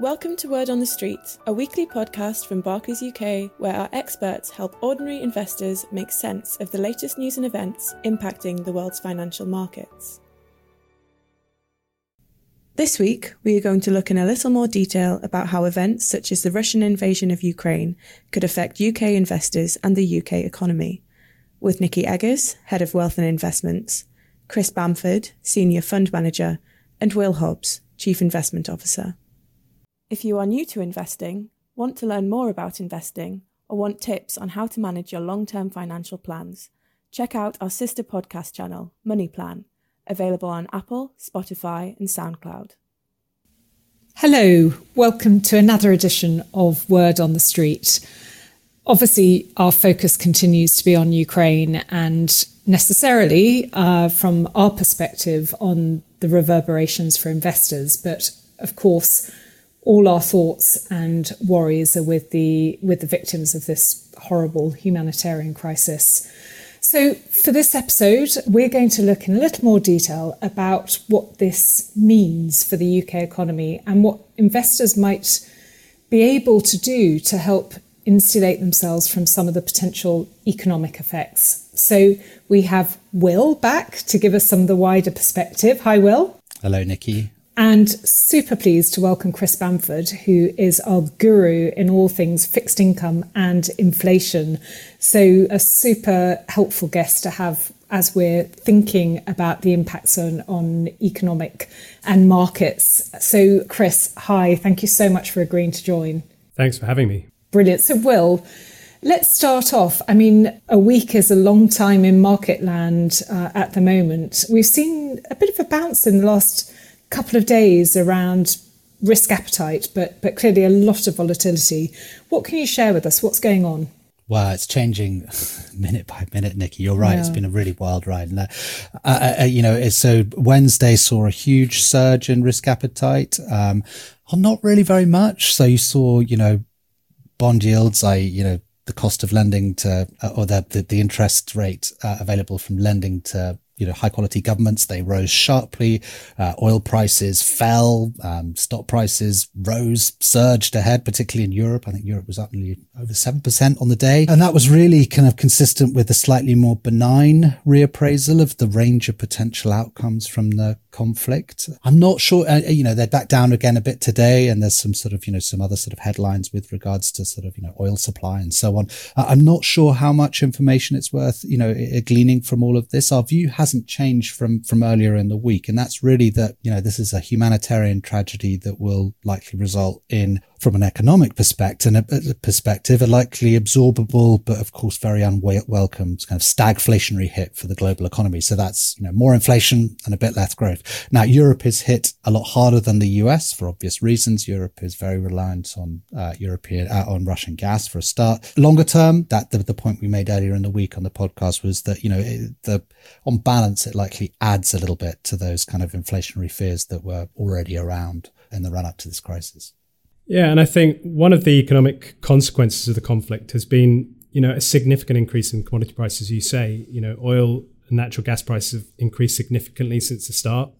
Welcome to Word on the Street, a weekly podcast from Barclays UK where our experts help ordinary investors make sense of the latest news and events impacting the world's financial markets. This week, we are going to look in a little more detail about how events such as the Russian invasion of Ukraine could affect UK investors and the UK economy. With Nikki Eggers, Head of Wealth and Investments, Chris Bamford, Senior Fund Manager, and Will Hobbs, Chief Investment Officer. If you are new to investing, want to learn more about investing, or want tips on how to manage your long term financial plans, check out our sister podcast channel, Money Plan, available on Apple, Spotify, and SoundCloud. Hello, welcome to another edition of Word on the Street. Obviously, our focus continues to be on Ukraine and necessarily, uh, from our perspective, on the reverberations for investors. But of course, all our thoughts and worries are with the with the victims of this horrible humanitarian crisis. So, for this episode, we're going to look in a little more detail about what this means for the UK economy and what investors might be able to do to help insulate themselves from some of the potential economic effects. So, we have Will back to give us some of the wider perspective. Hi, Will. Hello, Nikki and super pleased to welcome Chris Bamford, who is our guru in all things fixed income and inflation. So, a super helpful guest to have as we're thinking about the impacts on, on economic and markets. So, Chris, hi, thank you so much for agreeing to join. Thanks for having me. Brilliant. So, Will, Let's start off. I mean, a week is a long time in market land uh, at the moment. We've seen a bit of a bounce in the last couple of days around risk appetite, but but clearly a lot of volatility. What can you share with us? What's going on? Wow, it's changing minute by minute, Nikki. You're right. Yeah. It's been a really wild ride. And, uh, uh, uh, you know, so Wednesday saw a huge surge in risk appetite. Um, not really very much. So you saw, you know, bond yields, I, you know, the cost of lending to, uh, or the, the, the interest rate uh, available from lending to you know, high quality governments. They rose sharply. Uh, oil prices fell. Um, stock prices rose, surged ahead, particularly in Europe. I think Europe was up nearly over 7% on the day. And that was really kind of consistent with a slightly more benign reappraisal of the range of potential outcomes from the conflict. I'm not sure, uh, you know, they're back down again a bit today. And there's some sort of, you know, some other sort of headlines with regards to sort of, you know, oil supply and so on. Uh, I'm not sure how much information it's worth, you know, gleaning from all of this. Our view has hasn't changed from from earlier in the week, and that's really that you know this is a humanitarian tragedy that will likely result in from an economic perspective, a, a perspective, a likely absorbable, but of course very unwelcome kind of stagflationary hit for the global economy. So that's, you know, more inflation and a bit less growth. Now, Europe is hit a lot harder than the US for obvious reasons. Europe is very reliant on uh, European, uh, on Russian gas for a start. Longer term, that the, the point we made earlier in the week on the podcast was that, you know, it, the, on balance, it likely adds a little bit to those kind of inflationary fears that were already around in the run up to this crisis. Yeah, and I think one of the economic consequences of the conflict has been, you know, a significant increase in commodity prices. You say, you know, oil and natural gas prices have increased significantly since the start.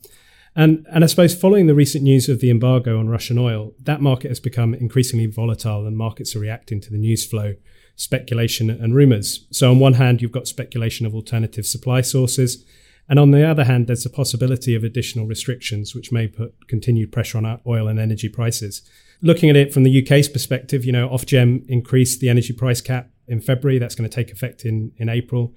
And, and I suppose following the recent news of the embargo on Russian oil, that market has become increasingly volatile and markets are reacting to the news flow, speculation, and rumors. So, on one hand, you've got speculation of alternative supply sources. And on the other hand, there's a possibility of additional restrictions, which may put continued pressure on oil and energy prices looking at it from the UK's perspective, you know, Ofgem increased the energy price cap in February. That's going to take effect in, in April.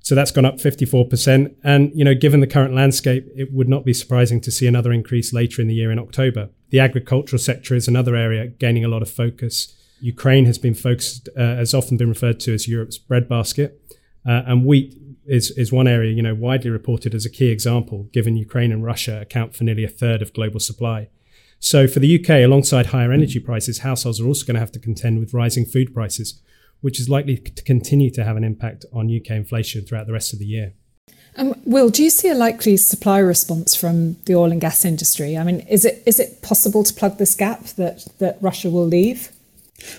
So that's gone up 54%. And, you know, given the current landscape, it would not be surprising to see another increase later in the year in October. The agricultural sector is another area gaining a lot of focus. Ukraine has been focused, uh, has often been referred to as Europe's breadbasket. Uh, and wheat is, is one area, you know, widely reported as a key example, given Ukraine and Russia account for nearly a third of global supply. So for the UK, alongside higher energy prices, households are also going to have to contend with rising food prices, which is likely to continue to have an impact on UK inflation throughout the rest of the year. Um, Will, do you see a likely supply response from the oil and gas industry? I mean, is it is it possible to plug this gap that that Russia will leave?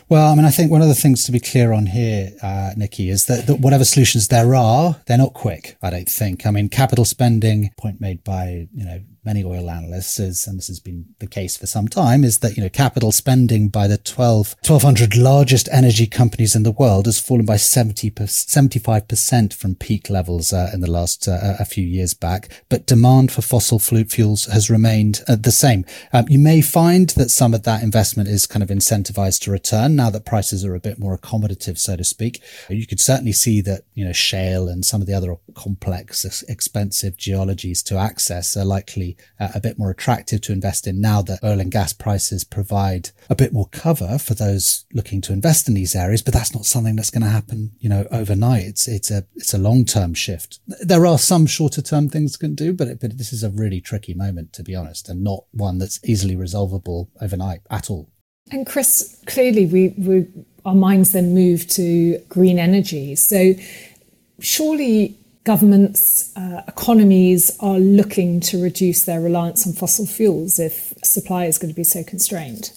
Well, I mean, I think one of the things to be clear on here, uh, Nikki, is that, that, whatever solutions there are, they're not quick. I don't think. I mean, capital spending, point made by you know many oil analysts is, and this has been the case for some time, is that, you know, capital spending by the 12, 1200 largest energy companies in the world has fallen by 70, 75% from peak levels uh, in the last uh, a few years back. But demand for fossil fuels has remained uh, the same. Um, you may find that some of that investment is kind of incentivized to return now that prices are a bit more accommodative, so to speak. You could certainly see that, you know, shale and some of the other complex, expensive geologies to access are likely uh, a bit more attractive to invest in now that oil and gas prices provide a bit more cover for those looking to invest in these areas. But that's not something that's going to happen, you know, overnight. It's, it's a, it's a long term shift. There are some shorter term things can do, but, it, but this is a really tricky moment, to be honest, and not one that's easily resolvable overnight at all. And Chris, clearly we, we our minds then move to green energy. So surely governments, uh, economies are looking to reduce their reliance on fossil fuels if supply is going to be so constrained.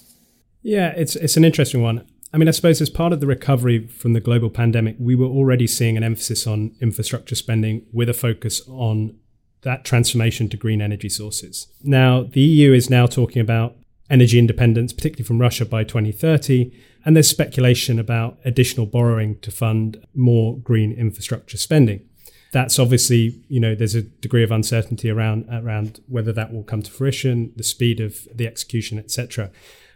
Yeah, it's it's an interesting one. I mean, I suppose as part of the recovery from the global pandemic, we were already seeing an emphasis on infrastructure spending with a focus on that transformation to green energy sources. Now, the EU is now talking about energy independence, particularly from Russia by 2030. And there's speculation about additional borrowing to fund more green infrastructure spending. That's obviously, you know, there's a degree of uncertainty around around whether that will come to fruition, the speed of the execution, etc.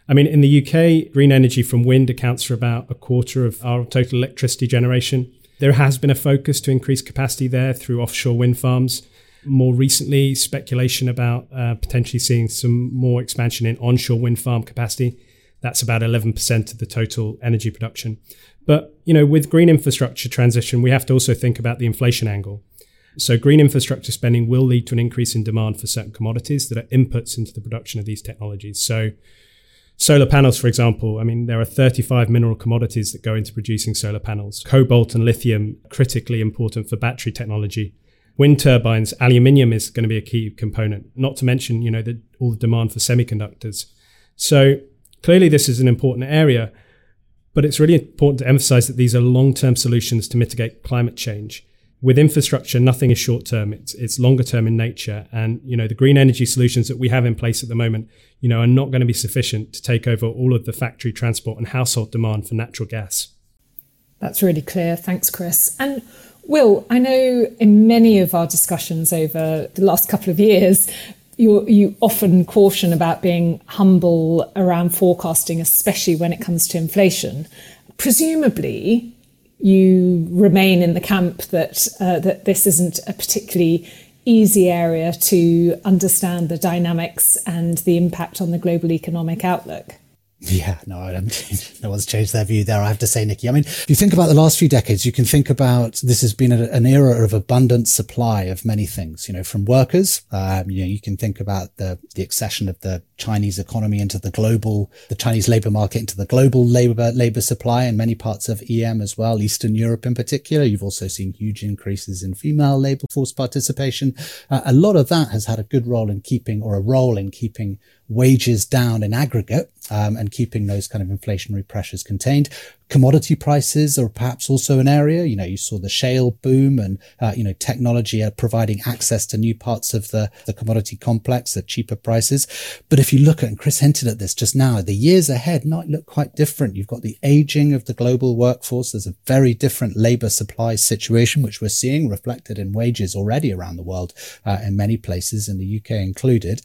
I mean, in the UK, green energy from wind accounts for about a quarter of our total electricity generation. There has been a focus to increase capacity there through offshore wind farms. More recently, speculation about uh, potentially seeing some more expansion in onshore wind farm capacity. That's about 11% of the total energy production. But, you know, with green infrastructure transition, we have to also think about the inflation angle. So green infrastructure spending will lead to an increase in demand for certain commodities that are inputs into the production of these technologies. So solar panels, for example, I mean, there are 35 mineral commodities that go into producing solar panels. Cobalt and lithium, critically important for battery technology wind turbines, aluminium is going to be a key component, not to mention, you know, the, all the demand for semiconductors. So clearly this is an important area, but it's really important to emphasize that these are long-term solutions to mitigate climate change. With infrastructure, nothing is short term. It's, it's longer term in nature. And, you know, the green energy solutions that we have in place at the moment, you know, are not going to be sufficient to take over all of the factory transport and household demand for natural gas. That's really clear. Thanks, Chris. And Will, I know in many of our discussions over the last couple of years, you, you often caution about being humble around forecasting, especially when it comes to inflation. Presumably, you remain in the camp that uh, that this isn't a particularly easy area to understand the dynamics and the impact on the global economic outlook. Yeah, no, I don't, no one's changed their view there. I have to say, Nikki. I mean, if you think about the last few decades, you can think about this has been a, an era of abundant supply of many things. You know, from workers, um, you know, you can think about the the accession of the Chinese economy into the global, the Chinese labor market into the global labor labor supply in many parts of EM as well, Eastern Europe in particular. You've also seen huge increases in female labor force participation. Uh, a lot of that has had a good role in keeping, or a role in keeping wages down in aggregate um, and keeping those kind of inflationary pressures contained. Commodity prices are perhaps also an area. You know, you saw the shale boom and, uh, you know, technology are providing access to new parts of the, the commodity complex at cheaper prices. But if you look at, and Chris hinted at this just now, the years ahead might look quite different. You've got the aging of the global workforce. There's a very different labor supply situation, which we're seeing reflected in wages already around the world, uh, in many places, in the UK included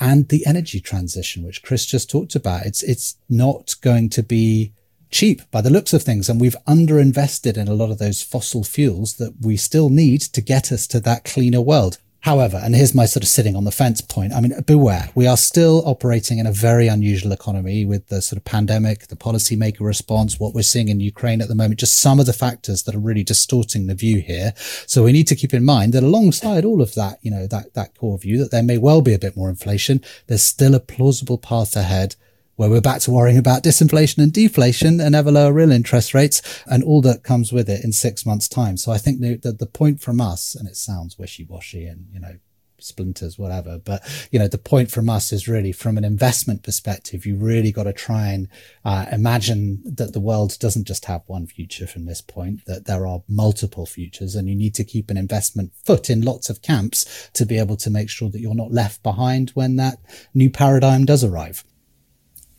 and the energy transition, which Chris just talked about. It's, it's not going to be cheap by the looks of things. And we've underinvested in a lot of those fossil fuels that we still need to get us to that cleaner world. However, and here's my sort of sitting on the fence point. I mean, beware. We are still operating in a very unusual economy with the sort of pandemic, the policymaker response, what we're seeing in Ukraine at the moment, just some of the factors that are really distorting the view here. So we need to keep in mind that alongside all of that, you know, that, that core view that there may well be a bit more inflation. There's still a plausible path ahead where we're back to worrying about disinflation and deflation and ever lower real interest rates and all that comes with it in six months time. So I think that the, the point from us, and it sounds wishy washy and, you know, splinters, whatever. But, you know, the point from us is really from an investment perspective, you really got to try and uh, imagine that the world doesn't just have one future from this point, that there are multiple futures and you need to keep an investment foot in lots of camps to be able to make sure that you're not left behind when that new paradigm does arrive.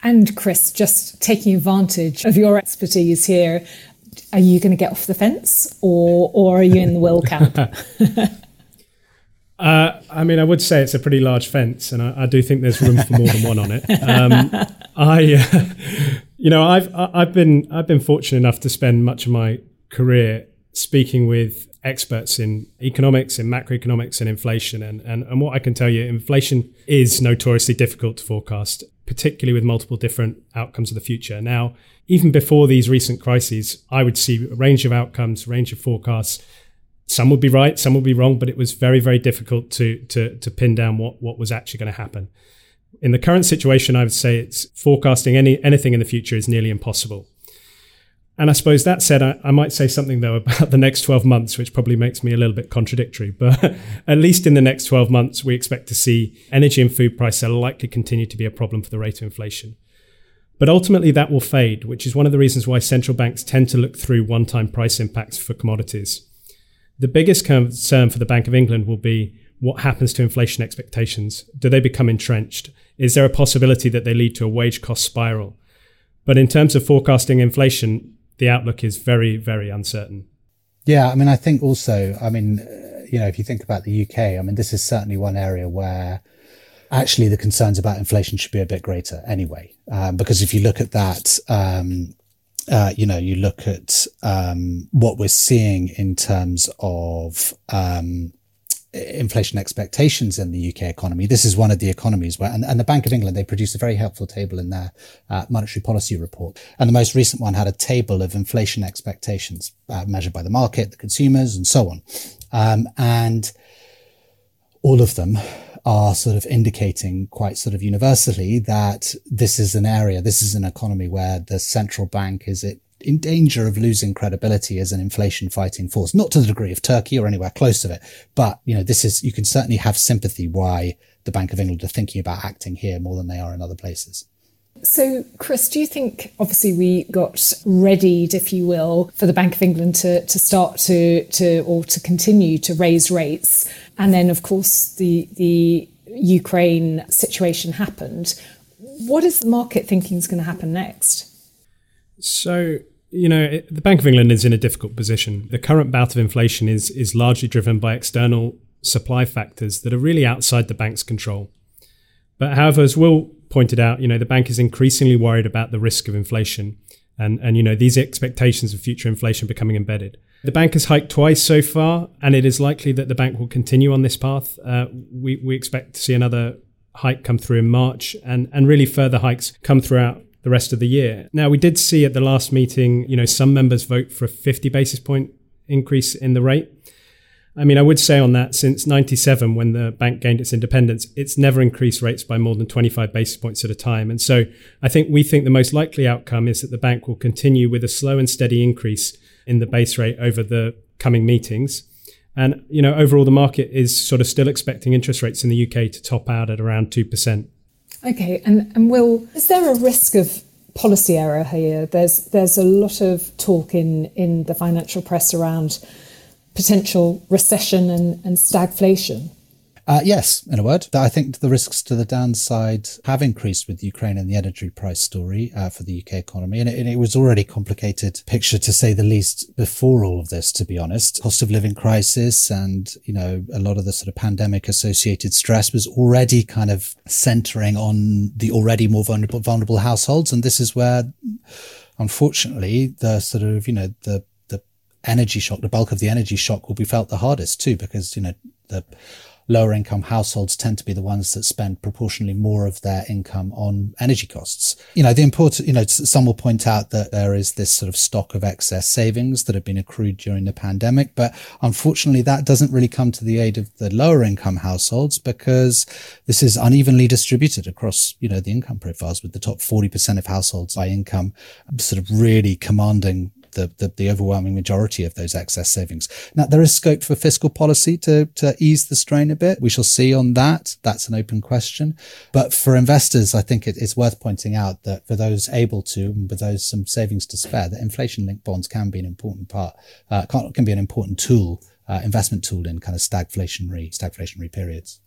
And Chris, just taking advantage of your expertise here, are you going to get off the fence or, or are you in the will camp? Uh, I mean, I would say it's a pretty large fence, and I, I do think there's room for more than one on it. Um, I, uh, you know, I've I've been I've been fortunate enough to spend much of my career speaking with experts in economics, in macroeconomics, and inflation. And, and and what I can tell you, inflation is notoriously difficult to forecast, particularly with multiple different outcomes of the future. Now, even before these recent crises, I would see a range of outcomes, range of forecasts some would be right, some would be wrong, but it was very, very difficult to to to pin down what what was actually going to happen. In the current situation, I would say it's forecasting any anything in the future is nearly impossible. And I suppose that said, I, I, might say something though about the next 12 months, which probably makes me a little bit contradictory. But at least in the next 12 months, we expect to see energy and food prices are likely continue to be a problem for the rate of inflation. But ultimately, that will fade, which is one of the reasons why central banks tend to look through one time price impacts for commodities. The biggest concern for the Bank of England will be what happens to inflation expectations. Do they become entrenched? Is there a possibility that they lead to a wage cost spiral? But in terms of forecasting inflation, the outlook is very, very uncertain. Yeah, I mean, I think also, I mean, uh, you know, if you think about the UK, I mean, this is certainly one area where actually the concerns about inflation should be a bit greater anyway. Um, because if you look at that, um, uh, you know, you look at um, what we're seeing in terms of um, inflation expectations in the UK economy. This is one of the economies where, and, and the Bank of England, they produced a very helpful table in their uh, monetary policy report. And the most recent one had a table of inflation expectations uh, measured by the market, the consumers, and so on. Um, and all of them are sort of indicating quite sort of universally that this is an area, this is an economy where the central bank is in danger of losing credibility as an inflation fighting force, not to the degree of Turkey or anywhere close to it. But, you know, this is, you can certainly have sympathy why the Bank of England are thinking about acting here more than they are in other places. So, Chris, do you think obviously we got readied, if you will, for the Bank of England to, to start to, to or to continue to raise rates? And then, of course, the, the Ukraine situation happened. What is the market thinking is going to happen next? So, you know, the Bank of England is in a difficult position. The current bout of inflation is, is largely driven by external supply factors that are really outside the bank's control. But however, as Will pointed out, you know, the bank is increasingly worried about the risk of inflation and, and you know, these expectations of future inflation becoming embedded. The bank has hiked twice so far, and it is likely that the bank will continue on this path. Uh, we, we expect to see another hike come through in March and, and really further hikes come throughout the rest of the year. Now, we did see at the last meeting, you know, some members vote for a 50 basis point increase in the rate. I mean, I would say on that, since 97, when the bank gained its independence, it's never increased rates by more than 25 basis points at a time. And so I think we think the most likely outcome is that the bank will continue with a slow and steady increase in the base rate over the coming meetings. And, you know, overall, the market is sort of still expecting interest rates in the UK to top out at around 2%. Okay. And, and Will, is there a risk of policy error here? There's, there's a lot of talk in, in the financial press around potential recession and, and stagflation? Uh, yes, in a word. I think the risks to the downside have increased with Ukraine and the energy price story uh, for the UK economy. And it, and it, was already complicated picture, to say the least, before all of this, to be honest. Cost of living crisis and, you know, a lot of the sort of pandemic associated stress was already kind of centering on the already more vulnerable, vulnerable households. And this is where, unfortunately, the sort of, you know, the, the energy shock, the bulk of the energy shock will be felt the hardest too, because, you know, the lower income households tend to be the ones that spend proportionally more of their income on energy costs. You know, the important, you know, some will point out that there is this sort of stock of excess savings that have been accrued during the pandemic, but unfortunately that doesn't really come to the aid of the lower income households because this is unevenly distributed across, you know, the income profiles with the top 40% of households by income sort of really commanding the, the, the overwhelming majority of those excess savings. Now, there is scope for fiscal policy to, to ease the strain a bit. We shall see on that. That's an open question. But for investors, I think it, it's worth pointing out that for those able to, and with those some savings to spare, that inflation linked bonds can be an important part, uh, can, can be an important tool, uh, investment tool in kind of stagflationary, stagflationary periods.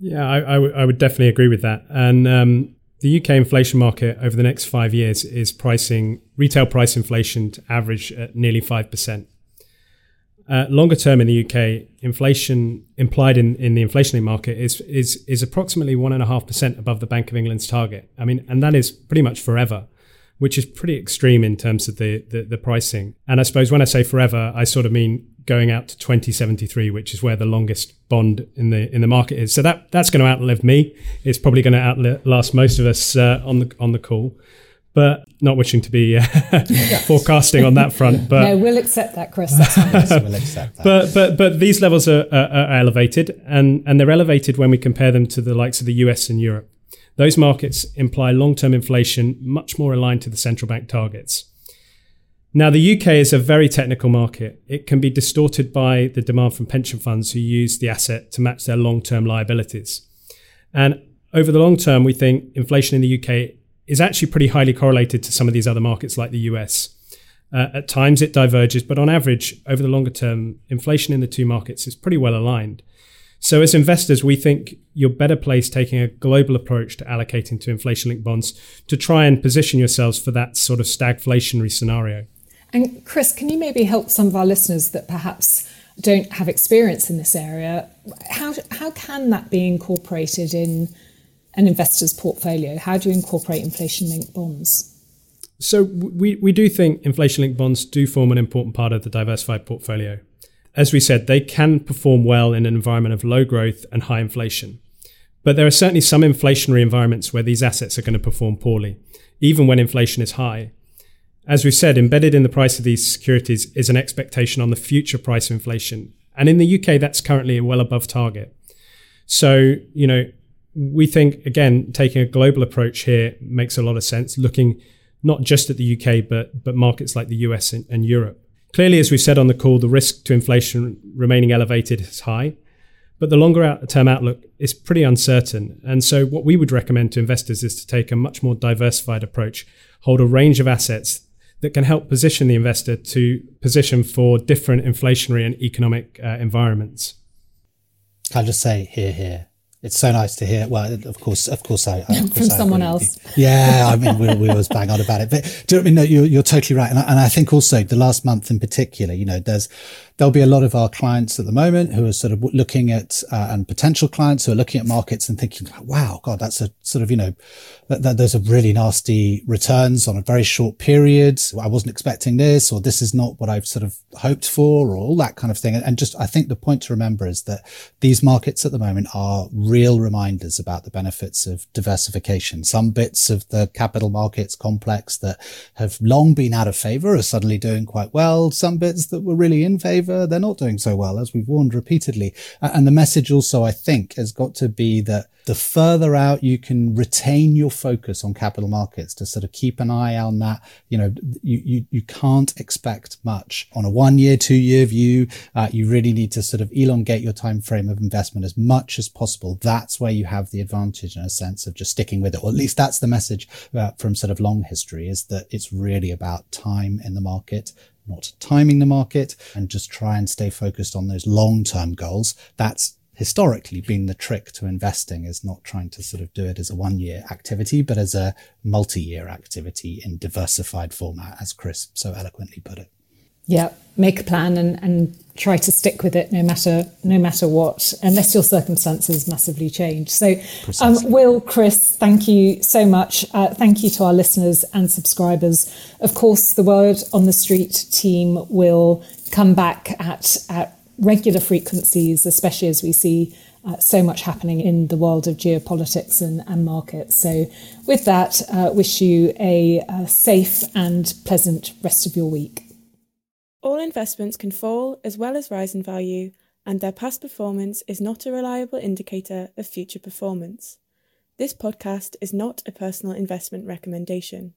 Yeah, I, I, w- I would definitely agree with that. And um, the UK inflation market over the next five years is pricing retail price inflation to average at nearly 5%. Uh, longer term in the UK, inflation implied in, in the inflationary market is, is, is approximately 1.5% above the Bank of England's target. I mean, and that is pretty much forever, which is pretty extreme in terms of the, the, the pricing. And I suppose when I say forever, I sort of mean going out to 2073, which is where the longest bond in the in the market is. So that that's going to outlive me. It's probably going to outlast most of us uh, on the on the call. But not wishing to be uh, forecasting on that front, but no, we'll accept that, Chris. we'll accept that. But but but these levels are, are, are elevated, and and they're elevated when we compare them to the likes of the US and Europe. Those markets imply long-term inflation much more aligned to the central bank targets. Now, the UK is a very technical market. It can be distorted by the demand from pension funds who use the asset to match their long term liabilities. And over the long term, we think inflation in the UK is actually pretty highly correlated to some of these other markets like the US. Uh, at times it diverges, but on average, over the longer term, inflation in the two markets is pretty well aligned. So, as investors, we think you're better placed taking a global approach to allocating to inflation linked bonds to try and position yourselves for that sort of stagflationary scenario. And Chris, can you maybe help some of our listeners that perhaps don't have experience in this area? How, how can that be incorporated in an investor's portfolio? How do you incorporate inflation linked bonds? So, we, we do think inflation linked bonds do form an important part of the diversified portfolio. As we said, they can perform well in an environment of low growth and high inflation. But there are certainly some inflationary environments where these assets are going to perform poorly, even when inflation is high. As we've said, embedded in the price of these securities is an expectation on the future price of inflation. And in the UK, that's currently well above target. So, you know, we think, again, taking a global approach here makes a lot of sense, looking not just at the UK, but, but markets like the US and, and Europe. Clearly, as we've said on the call, the risk to inflation remaining elevated is high, but the longer term outlook is pretty uncertain. And so, what we would recommend to investors is to take a much more diversified approach, hold a range of assets that can help position the investor to position for different inflationary and economic uh, environments. I'll just say here, here. It's so nice to hear. Well, of course, of course, I, of course from I someone else. Yeah, I mean, we, we always bang on about it, but do you know what I mean? No, you're, you're totally right, and I, and I think also the last month in particular, you know, there's there'll be a lot of our clients at the moment who are sort of looking at uh, and potential clients who are looking at markets and thinking, "Wow, God, that's a sort of you know, that, that those are really nasty returns on a very short period. I wasn't expecting this, or this is not what I've sort of hoped for, or all that kind of thing." And just, I think the point to remember is that these markets at the moment are real reminders about the benefits of diversification. Some bits of the capital markets complex that have long been out of favor are suddenly doing quite well. Some bits that were really in favor they're not doing so well, as we've warned repeatedly. And the message also, I think, has got to be that the further out you can retain your focus on capital markets to sort of keep an eye on that, you know, you, you, you can't expect much on a one year, two year view. Uh, you really need to sort of elongate your time frame of investment as much as possible. That's where you have the advantage in a sense of just sticking with it. Or at least that's the message uh, from sort of long history is that it's really about time in the market not timing the market and just try and stay focused on those long term goals. That's historically been the trick to investing is not trying to sort of do it as a one year activity, but as a multi year activity in diversified format, as Chris so eloquently put it. Yeah, make a plan and, and try to stick with it no matter no matter what, unless your circumstances massively change. So, um, Will, Chris, thank you so much. Uh, thank you to our listeners and subscribers. Of course, the Word on the Street team will come back at at regular frequencies, especially as we see uh, so much happening in the world of geopolitics and, and markets. So, with that, uh, wish you a, a safe and pleasant rest of your week. All investments can fall as well as rise in value, and their past performance is not a reliable indicator of future performance. This podcast is not a personal investment recommendation.